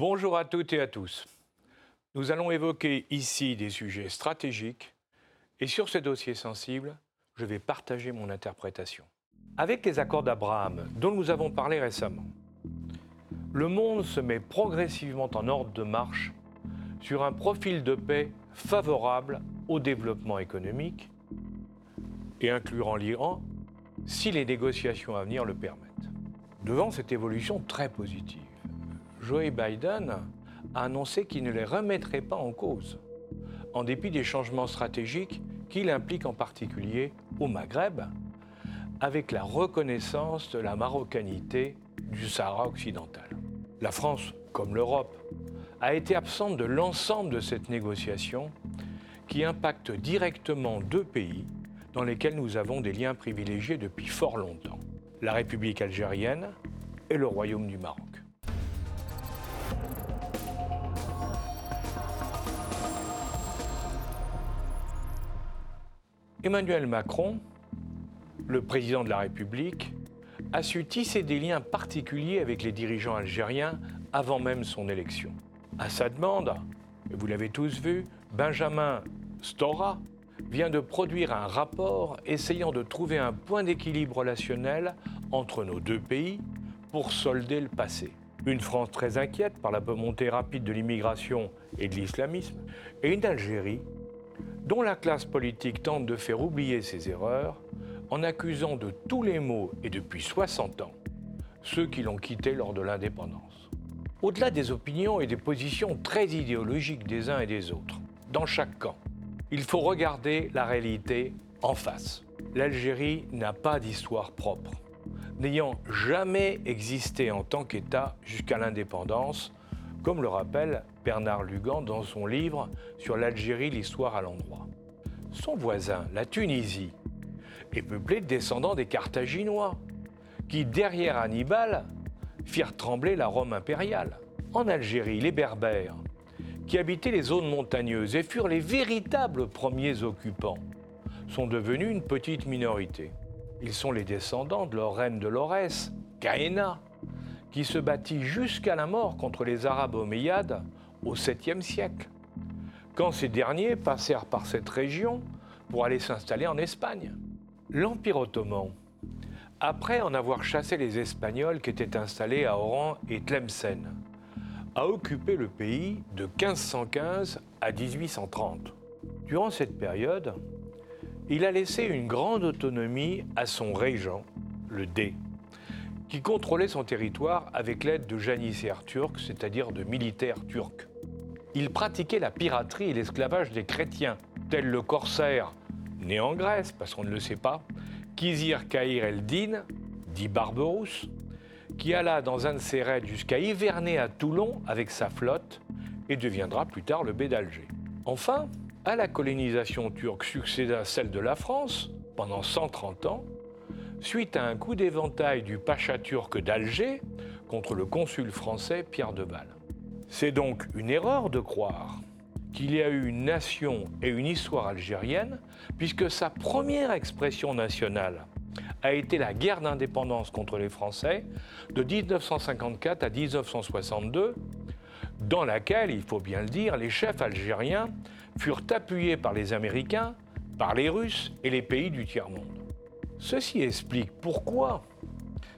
Bonjour à toutes et à tous. Nous allons évoquer ici des sujets stratégiques et sur ces dossiers sensibles, je vais partager mon interprétation. Avec les accords d'Abraham dont nous avons parlé récemment, le monde se met progressivement en ordre de marche sur un profil de paix favorable au développement économique et incluant l'Iran si les négociations à venir le permettent. Devant cette évolution très positive, Joe Biden a annoncé qu'il ne les remettrait pas en cause, en dépit des changements stratégiques qu'il implique en particulier au Maghreb, avec la reconnaissance de la marocanité du Sahara occidental. La France, comme l'Europe, a été absente de l'ensemble de cette négociation qui impacte directement deux pays dans lesquels nous avons des liens privilégiés depuis fort longtemps, la République algérienne et le Royaume du Maroc. Emmanuel Macron, le président de la République, a su tisser des liens particuliers avec les dirigeants algériens avant même son élection. À sa demande, et vous l'avez tous vu, Benjamin Stora vient de produire un rapport essayant de trouver un point d'équilibre relationnel entre nos deux pays pour solder le passé. Une France très inquiète par la montée rapide de l'immigration et de l'islamisme, et une Algérie dont la classe politique tente de faire oublier ses erreurs en accusant de tous les maux et depuis 60 ans ceux qui l'ont quitté lors de l'indépendance. Au-delà des opinions et des positions très idéologiques des uns et des autres, dans chaque camp, il faut regarder la réalité en face. L'Algérie n'a pas d'histoire propre. N'ayant jamais existé en tant qu'État jusqu'à l'indépendance, comme le rappelle Bernard Lugan dans son livre sur l'Algérie, l'histoire à l'endroit. Son voisin, la Tunisie, est peuplé de descendants des Carthaginois, qui, derrière Hannibal, firent trembler la Rome impériale. En Algérie, les Berbères, qui habitaient les zones montagneuses et furent les véritables premiers occupants, sont devenus une petite minorité. Ils sont les descendants de leur reine de Lorès, Caéna, qui se battit jusqu'à la mort contre les Arabes omeyyades au 7e siècle, quand ces derniers passèrent par cette région pour aller s'installer en Espagne. L'Empire ottoman, après en avoir chassé les Espagnols qui étaient installés à Oran et Tlemcen, a occupé le pays de 1515 à 1830. Durant cette période, il a laissé une grande autonomie à son régent, le Dey, qui contrôlait son territoire avec l'aide de janissaires turcs, c'est-à-dire de militaires turcs. Il pratiquait la piraterie et l'esclavage des chrétiens, tel le corsaire, né en Grèce, parce qu'on ne le sait pas, Kizir Kair el-Din, dit Barberousse, qui alla dans un de ses raids jusqu'à hiverner à Toulon avec sa flotte et deviendra plus tard le bey d'Alger. Enfin, à la colonisation turque succéda celle de la France pendant 130 ans, suite à un coup d'éventail du pacha turc d'Alger contre le consul français Pierre de Val. C'est donc une erreur de croire qu'il y a eu une nation et une histoire algérienne, puisque sa première expression nationale a été la guerre d'indépendance contre les Français de 1954 à 1962, dans laquelle, il faut bien le dire, les chefs algériens furent appuyés par les Américains, par les Russes et les pays du tiers-monde. Ceci explique pourquoi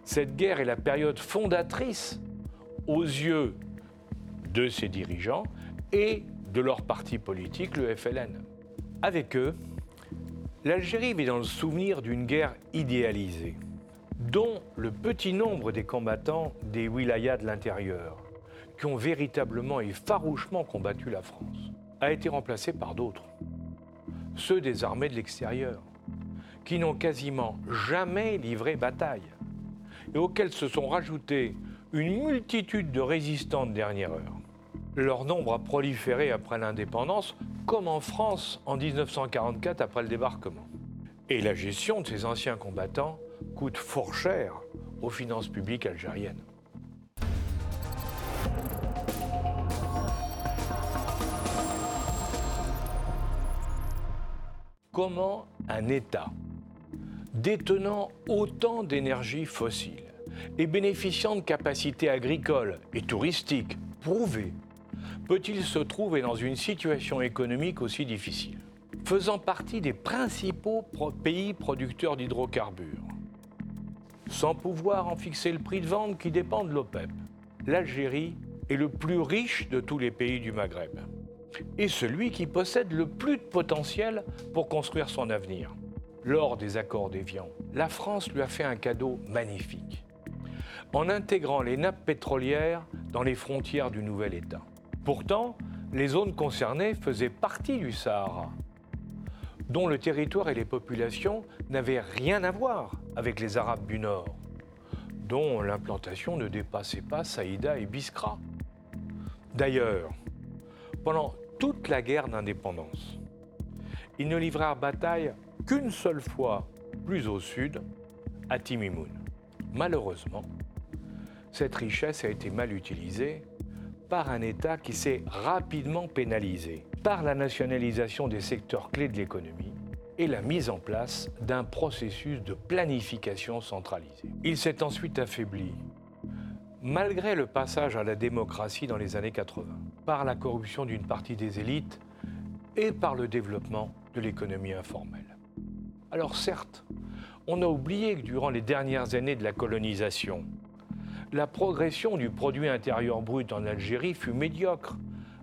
cette guerre est la période fondatrice aux yeux de ses dirigeants et de leur parti politique, le FLN. Avec eux, l'Algérie vit dans le souvenir d'une guerre idéalisée, dont le petit nombre des combattants des wilayas de l'intérieur, qui ont véritablement et farouchement combattu la France, a été remplacé par d'autres, ceux des armées de l'extérieur qui n'ont quasiment jamais livré bataille et auxquels se sont rajoutés une multitude de résistants de dernière heure. Leur nombre a proliféré après l'indépendance, comme en France en 1944 après le débarquement. Et la gestion de ces anciens combattants coûte fort cher aux finances publiques algériennes. Comment un État détenant autant d'énergie fossile et bénéficiant de capacités agricoles et touristiques prouvé peut-il se trouver dans une situation économique aussi difficile Faisant partie des principaux pays producteurs d'hydrocarbures, sans pouvoir en fixer le prix de vente qui dépend de l'OPEP, l'Algérie est le plus riche de tous les pays du Maghreb et celui qui possède le plus de potentiel pour construire son avenir. Lors des accords d'Évian, la France lui a fait un cadeau magnifique en intégrant les nappes pétrolières dans les frontières du nouvel État. Pourtant, les zones concernées faisaient partie du Sahara, dont le territoire et les populations n'avaient rien à voir avec les Arabes du Nord, dont l'implantation ne dépassait pas Saïda et Biskra. D'ailleurs, pendant toute la guerre d'indépendance, ils ne livrèrent bataille qu'une seule fois plus au sud, à Timimoun. Malheureusement, cette richesse a été mal utilisée par un État qui s'est rapidement pénalisé par la nationalisation des secteurs clés de l'économie et la mise en place d'un processus de planification centralisé. Il s'est ensuite affaibli, malgré le passage à la démocratie dans les années 80, par la corruption d'une partie des élites et par le développement de l'économie informelle. Alors certes, on a oublié que durant les dernières années de la colonisation, la progression du produit intérieur brut en Algérie fut médiocre,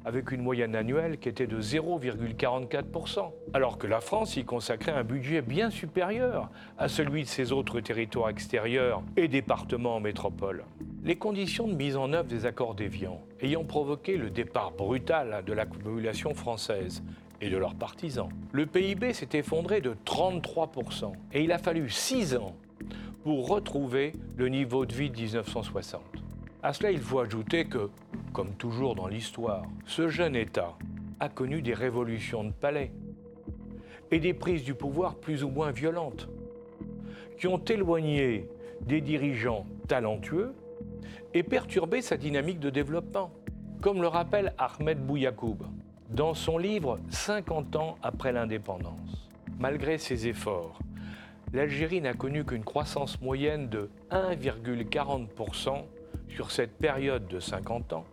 avec une moyenne annuelle qui était de 0,44%, alors que la France y consacrait un budget bien supérieur à celui de ses autres territoires extérieurs et départements en métropole. Les conditions de mise en œuvre des accords d'Évian ayant provoqué le départ brutal de la population française et de leurs partisans, le PIB s'est effondré de 33% et il a fallu 6 ans pour retrouver le niveau de vie de 1960. À cela, il faut ajouter que, comme toujours dans l'histoire, ce jeune État a connu des révolutions de palais et des prises du pouvoir plus ou moins violentes, qui ont éloigné des dirigeants talentueux et perturbé sa dynamique de développement, comme le rappelle Ahmed Bouyakoub dans son livre 50 ans après l'indépendance. Malgré ses efforts, l'Algérie n'a connu qu'une croissance moyenne de 1,40% sur cette période de 50 ans,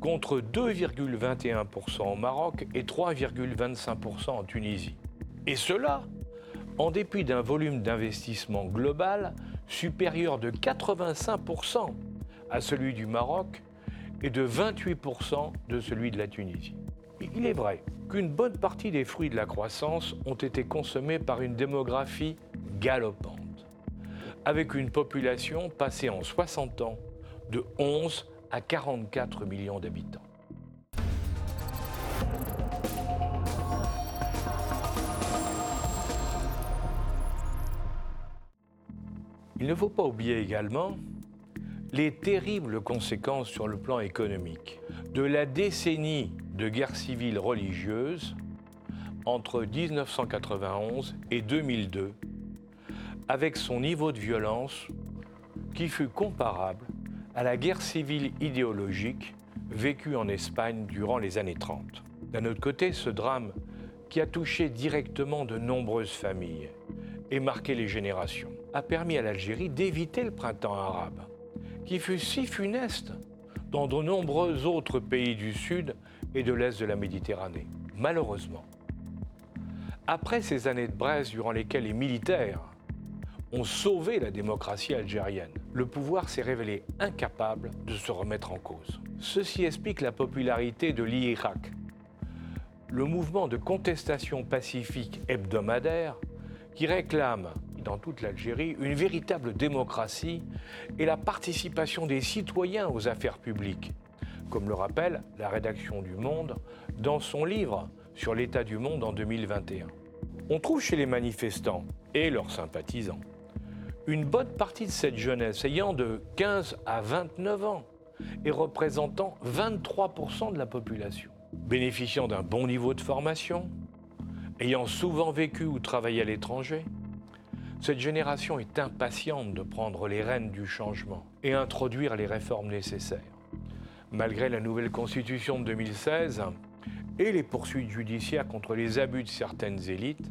contre 2,21% au Maroc et 3,25% en Tunisie. Et cela en dépit d'un volume d'investissement global supérieur de 85% à celui du Maroc et de 28% de celui de la Tunisie. Il est vrai qu'une bonne partie des fruits de la croissance ont été consommés par une démographie galopante, avec une population passée en 60 ans de 11 à 44 millions d'habitants. Il ne faut pas oublier également les terribles conséquences sur le plan économique de la décennie de guerre civile religieuse entre 1991 et 2002 avec son niveau de violence qui fut comparable à la guerre civile idéologique vécue en Espagne durant les années 30. D'un autre côté, ce drame qui a touché directement de nombreuses familles et marqué les générations, a permis à l'Algérie d'éviter le printemps arabe, qui fut si funeste dans de nombreux autres pays du Sud et de l'Est de la Méditerranée. Malheureusement, après ces années de braise durant lesquelles les militaires ont sauvé la démocratie algérienne. Le pouvoir s'est révélé incapable de se remettre en cause. Ceci explique la popularité de l'IRAC, le mouvement de contestation pacifique hebdomadaire qui réclame dans toute l'Algérie une véritable démocratie et la participation des citoyens aux affaires publiques, comme le rappelle la rédaction du Monde dans son livre sur l'état du monde en 2021. On trouve chez les manifestants et leurs sympathisants une bonne partie de cette jeunesse ayant de 15 à 29 ans et représentant 23% de la population, bénéficiant d'un bon niveau de formation, ayant souvent vécu ou travaillé à l'étranger, cette génération est impatiente de prendre les rênes du changement et introduire les réformes nécessaires. Malgré la nouvelle constitution de 2016 et les poursuites judiciaires contre les abus de certaines élites,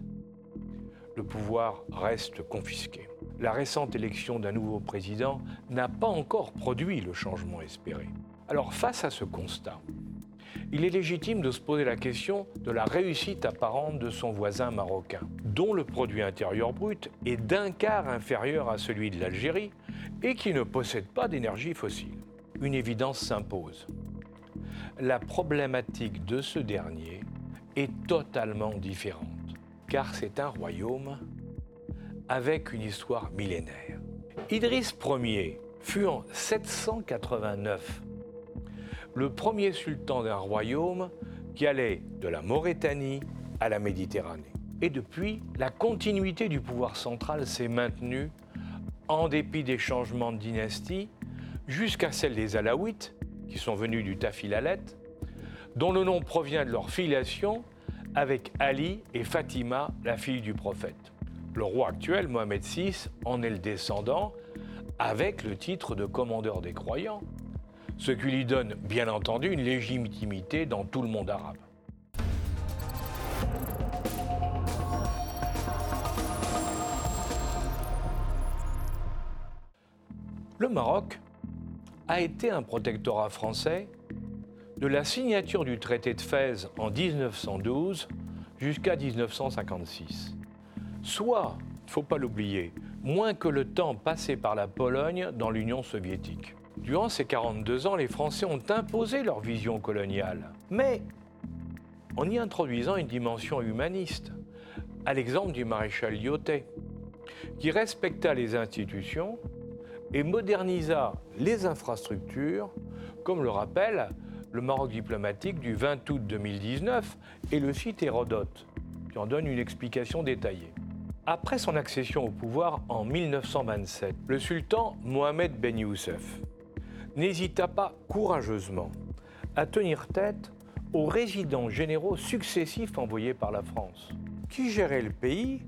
le pouvoir reste confisqué la récente élection d'un nouveau président n'a pas encore produit le changement espéré. Alors face à ce constat, il est légitime de se poser la question de la réussite apparente de son voisin marocain, dont le produit intérieur brut est d'un quart inférieur à celui de l'Algérie et qui ne possède pas d'énergie fossile. Une évidence s'impose. La problématique de ce dernier est totalement différente, car c'est un royaume avec une histoire millénaire. Idriss Ier fut en 789 le premier sultan d'un royaume qui allait de la Mauritanie à la Méditerranée. Et depuis, la continuité du pouvoir central s'est maintenue en dépit des changements de dynastie jusqu'à celle des Alaouites, qui sont venus du Tafilalet, dont le nom provient de leur filiation avec Ali et Fatima, la fille du prophète. Le roi actuel, Mohamed VI, en est le descendant avec le titre de commandeur des croyants ce qui lui donne bien entendu une légitimité dans tout le monde arabe. Le Maroc a été un protectorat français de la signature du traité de Fès en 1912 jusqu'à 1956. Soit, il ne faut pas l'oublier, moins que le temps passé par la Pologne dans l'Union soviétique. Durant ces 42 ans, les Français ont imposé leur vision coloniale, mais en y introduisant une dimension humaniste, à l'exemple du maréchal Lyotet, qui respecta les institutions et modernisa les infrastructures, comme le rappelle le Maroc diplomatique du 20 août 2019 et le site Hérodote, qui en donne une explication détaillée. Après son accession au pouvoir en 1927, le sultan Mohamed Ben Youssef n'hésita pas courageusement à tenir tête aux résidents généraux successifs envoyés par la France, qui géraient le pays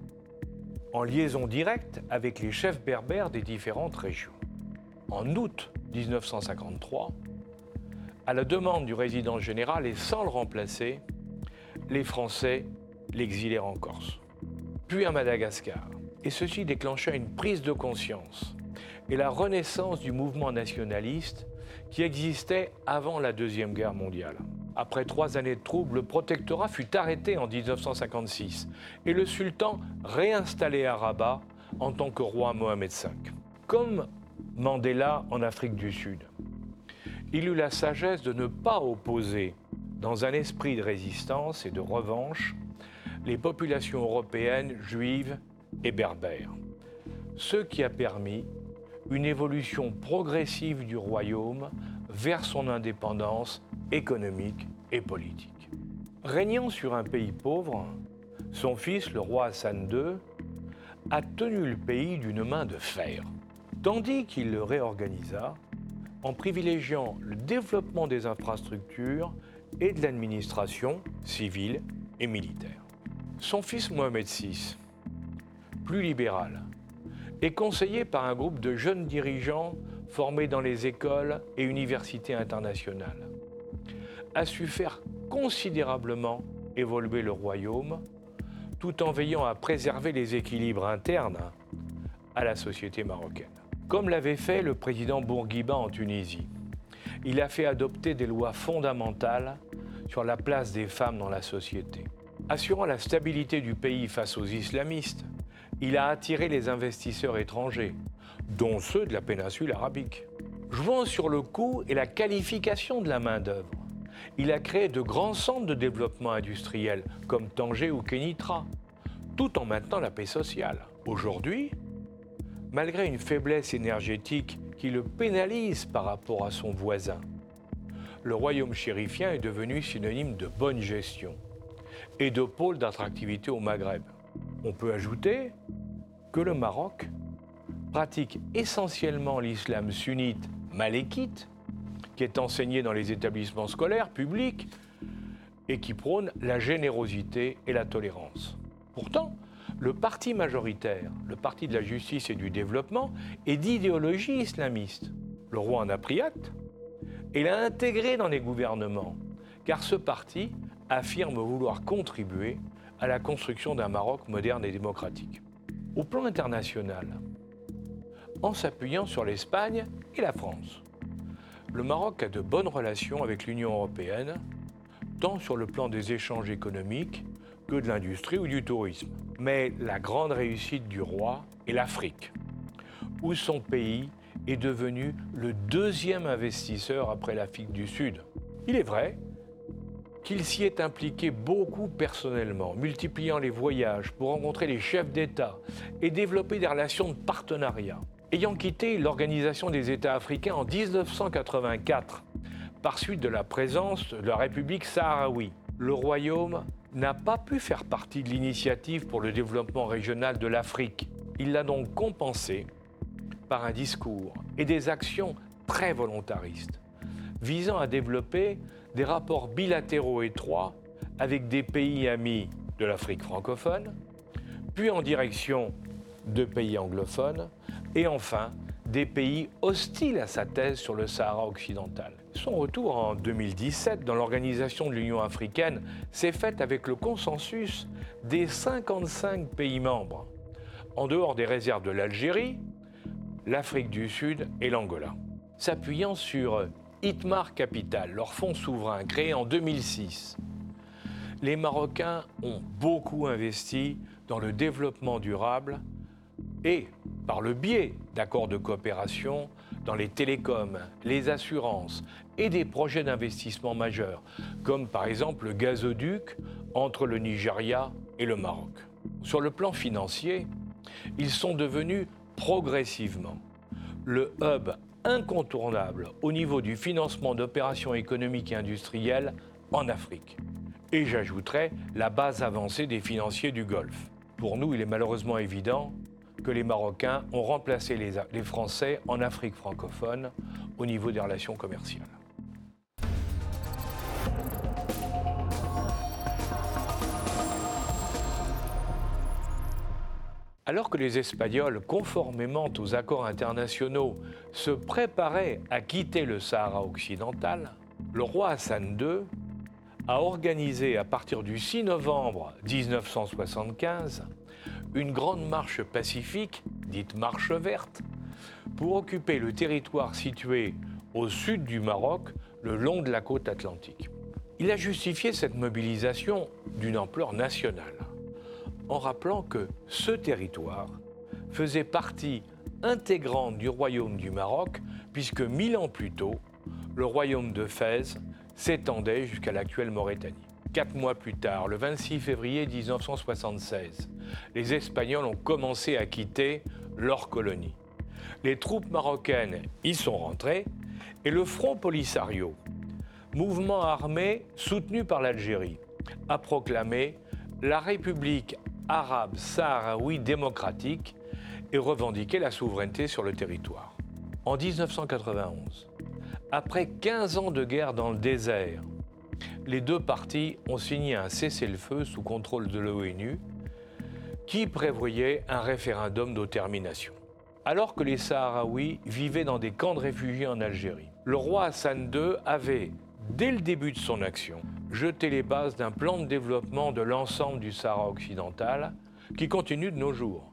en liaison directe avec les chefs berbères des différentes régions. En août 1953, à la demande du résident général et sans le remplacer, les Français l'exilèrent en Corse, puis à Madagascar. Et ceci déclencha une prise de conscience et la renaissance du mouvement nationaliste qui existait avant la Deuxième Guerre mondiale. Après trois années de troubles, le protectorat fut arrêté en 1956 et le sultan réinstallé à Rabat en tant que roi Mohamed V. Comme Mandela en Afrique du Sud, il eut la sagesse de ne pas opposer, dans un esprit de résistance et de revanche, les populations européennes juives et berbères, ce qui a permis une évolution progressive du royaume vers son indépendance économique et politique. Régnant sur un pays pauvre, son fils, le roi Hassan II, a tenu le pays d'une main de fer, tandis qu'il le réorganisa en privilégiant le développement des infrastructures et de l'administration civile et militaire. Son fils Mohamed VI, plus libéral, est conseillé par un groupe de jeunes dirigeants formés dans les écoles et universités internationales. A su faire considérablement évoluer le royaume tout en veillant à préserver les équilibres internes à la société marocaine. Comme l'avait fait le président Bourguiba en Tunisie, il a fait adopter des lois fondamentales sur la place des femmes dans la société. Assurant la stabilité du pays face aux islamistes, il a attiré les investisseurs étrangers, dont ceux de la péninsule arabique. Jouant sur le coût et la qualification de la main-d'œuvre, il a créé de grands centres de développement industriel comme Tanger ou Kenitra, tout en maintenant la paix sociale. Aujourd'hui, malgré une faiblesse énergétique qui le pénalise par rapport à son voisin, le royaume chérifien est devenu synonyme de bonne gestion et de pôle d'attractivité au Maghreb. On peut ajouter que le Maroc pratique essentiellement l'islam sunnite malékite, qui est enseigné dans les établissements scolaires publics et qui prône la générosité et la tolérance. Pourtant, le parti majoritaire, le parti de la justice et du développement, est d'idéologie islamiste. Le roi en a pris acte et l'a intégré dans les gouvernements, car ce parti affirme vouloir contribuer à la construction d'un Maroc moderne et démocratique. Au plan international, en s'appuyant sur l'Espagne et la France, le Maroc a de bonnes relations avec l'Union européenne, tant sur le plan des échanges économiques que de l'industrie ou du tourisme. Mais la grande réussite du roi est l'Afrique, où son pays est devenu le deuxième investisseur après l'Afrique du Sud. Il est vrai qu'il s'y est impliqué beaucoup personnellement, multipliant les voyages pour rencontrer les chefs d'État et développer des relations de partenariat. Ayant quitté l'Organisation des États africains en 1984, par suite de la présence de la République sahraoui, le royaume n'a pas pu faire partie de l'initiative pour le développement régional de l'Afrique. Il l'a donc compensé par un discours et des actions très volontaristes, visant à développer des rapports bilatéraux étroits avec des pays amis de l'Afrique francophone, puis en direction de pays anglophones, et enfin des pays hostiles à sa thèse sur le Sahara occidental. Son retour en 2017 dans l'organisation de l'Union africaine s'est fait avec le consensus des 55 pays membres, en dehors des réserves de l'Algérie, l'Afrique du Sud et l'Angola. S'appuyant sur Itmar Capital, leur fonds souverain créé en 2006, les Marocains ont beaucoup investi dans le développement durable et, par le biais d'accords de coopération, dans les télécoms, les assurances et des projets d'investissement majeurs, comme par exemple le gazoduc entre le Nigeria et le Maroc. Sur le plan financier, ils sont devenus progressivement le hub incontournable au niveau du financement d'opérations économiques et industrielles en Afrique. Et j'ajouterai la base avancée des financiers du Golfe. Pour nous, il est malheureusement évident que les Marocains ont remplacé les, Français en Afrique francophone au niveau des relations commerciales. Alors que les Espagnols, conformément aux accords internationaux, se préparaient à quitter le Sahara occidental, le roi Hassan II a organisé à partir du 6 novembre 1975 une grande marche pacifique, dite marche verte, pour occuper le territoire situé au sud du Maroc, le long de la côte atlantique. Il a justifié cette mobilisation d'une ampleur nationale en rappelant que ce territoire faisait partie intégrante du royaume du Maroc, puisque mille ans plus tôt, le royaume de Fès s'étendait jusqu'à l'actuelle Mauritanie. Quatre mois plus tard, le 26 février 1976, les Espagnols ont commencé à quitter leur colonie. Les troupes marocaines y sont rentrées et le Front Polisario, mouvement armé soutenu par l'Algérie, a proclamé la République arabe sahraoui démocratique et revendiquer la souveraineté sur le territoire. En 1991, après 15 ans de guerre dans le désert, les deux parties ont signé un cessez-le-feu sous contrôle de l'ONU qui prévoyait un référendum d'autotermination. Alors que les Sahraouis vivaient dans des camps de réfugiés en Algérie, le roi Hassan II avait, dès le début de son action, jeter les bases d'un plan de développement de l'ensemble du Sahara occidental qui continue de nos jours,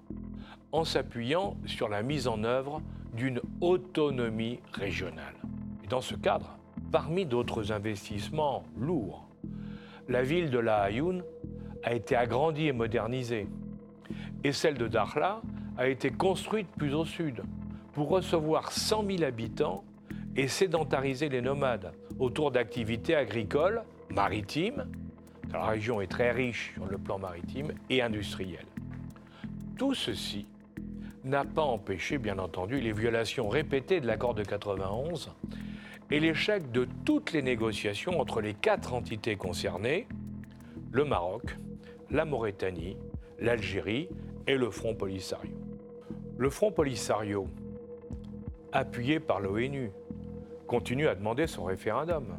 en s'appuyant sur la mise en œuvre d'une autonomie régionale. Dans ce cadre, parmi d'autres investissements lourds, la ville de La Hayoun a été agrandie et modernisée, et celle de Dakhla a été construite plus au sud pour recevoir 100 000 habitants et sédentariser les nomades autour d'activités agricoles maritime, la région est très riche sur le plan maritime, et industriel. Tout ceci n'a pas empêché, bien entendu, les violations répétées de l'accord de 91 et l'échec de toutes les négociations entre les quatre entités concernées, le Maroc, la Mauritanie, l'Algérie et le Front Polisario. Le Front Polisario, appuyé par l'ONU, continue à demander son référendum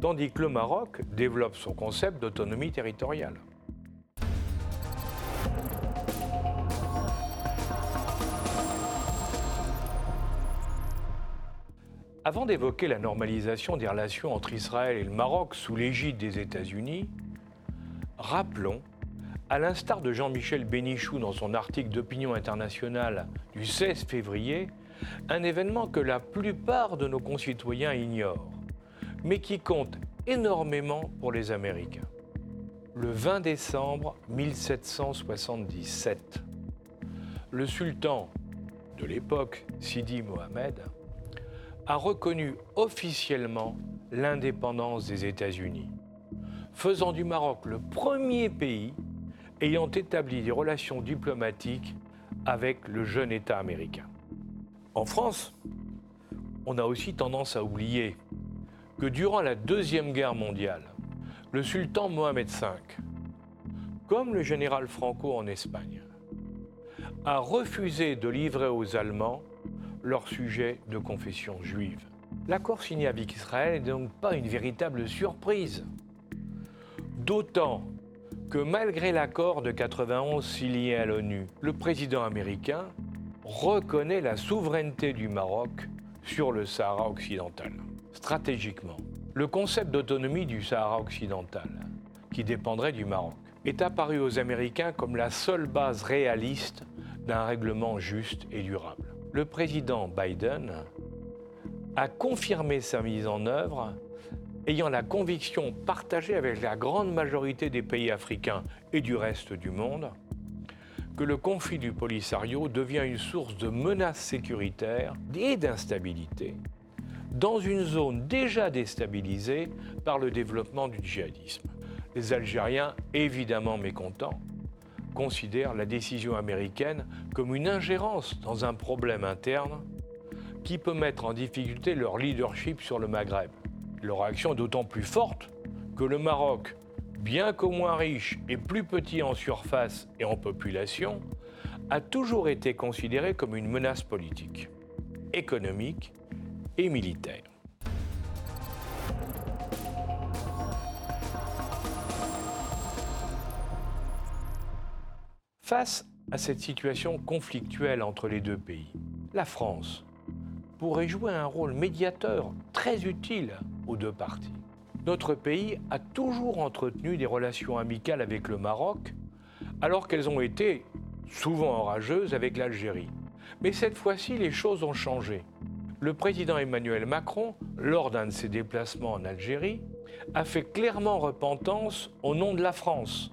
tandis que le Maroc développe son concept d'autonomie territoriale. Avant d'évoquer la normalisation des relations entre Israël et le Maroc sous l'égide des États-Unis, rappelons, à l'instar de Jean-Michel Bénichou dans son article d'opinion internationale du 16 février, Un événement que la plupart de nos concitoyens ignorent, mais qui compte énormément pour les Américains. Le 20 décembre 1777, le sultan de l'époque, Sidi Mohamed, a reconnu officiellement l'indépendance des États-Unis, faisant du Maroc le premier pays ayant établi des relations diplomatiques avec le jeune État américain. En France, on a aussi tendance à oublier que durant la Deuxième Guerre mondiale, le sultan Mohamed V, comme le général Franco en Espagne, a refusé de livrer aux Allemands leur sujet de confession juive. L'accord signé avec Israël n'est donc pas une véritable surprise. D'autant que malgré l'accord de 91 signé à l'ONU, le président américain reconnaît la souveraineté du Maroc sur le Sahara occidental. Stratégiquement, le concept d'autonomie du Sahara occidental, qui dépendrait du Maroc, est apparu aux Américains comme la seule base réaliste d'un règlement juste et durable. Le président Biden a confirmé sa mise en œuvre ayant la conviction partagée avec la grande majorité des pays africains et du reste du monde que le conflit du Polisario devient une source de menaces sécuritaires et d'instabilité dans une zone déjà déstabilisée par le développement du djihadisme. Les Algériens, évidemment mécontents, considèrent la décision américaine comme une ingérence dans un problème interne qui peut mettre en difficulté leur leadership sur le Maghreb. Leur action est d'autant plus forte que le Maroc, bien qu'au moins riche et plus petit en surface et en population, a toujours été considéré comme une menace politique, économique et militaire. Face à cette situation conflictuelle entre les deux pays, la France pourrait jouer un rôle médiateur très utile aux deux parties. Notre pays a toujours entretenu des relations amicales avec le Maroc, alors qu'elles ont été souvent orageuses avec l'Algérie. Mais cette fois-ci, les choses ont changé. Le président Emmanuel Macron, lors d'un de ses déplacements en Algérie, a fait clairement repentance au nom de la France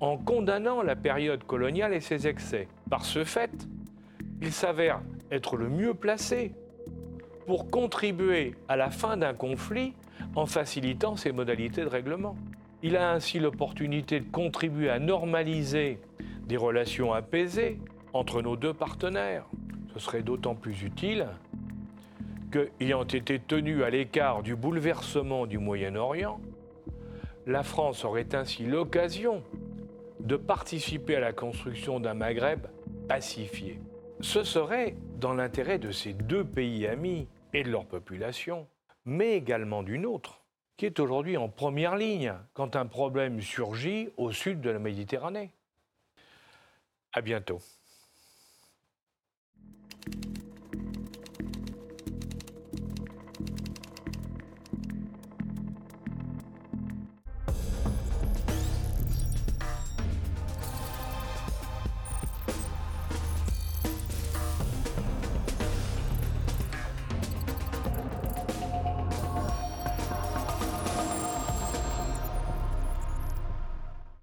en condamnant la période coloniale et ses excès. Par ce fait, il s'avère être le mieux placé pour contribuer à la fin d'un conflit en facilitant ses modalités de règlement. Il a ainsi l'opportunité de contribuer à normaliser des relations apaisées entre nos deux partenaires. Ce serait d'autant plus utile que, ayant été tenu à l'écart du bouleversement du Moyen-Orient, la France aurait ainsi l'occasion de participer à la construction d'un Maghreb pacifié. Ce serait dans l'intérêt de ces deux pays amis et de leur population, mais également d'une autre, qui est aujourd'hui en première ligne quand un problème surgit au sud de la Méditerranée. À bientôt.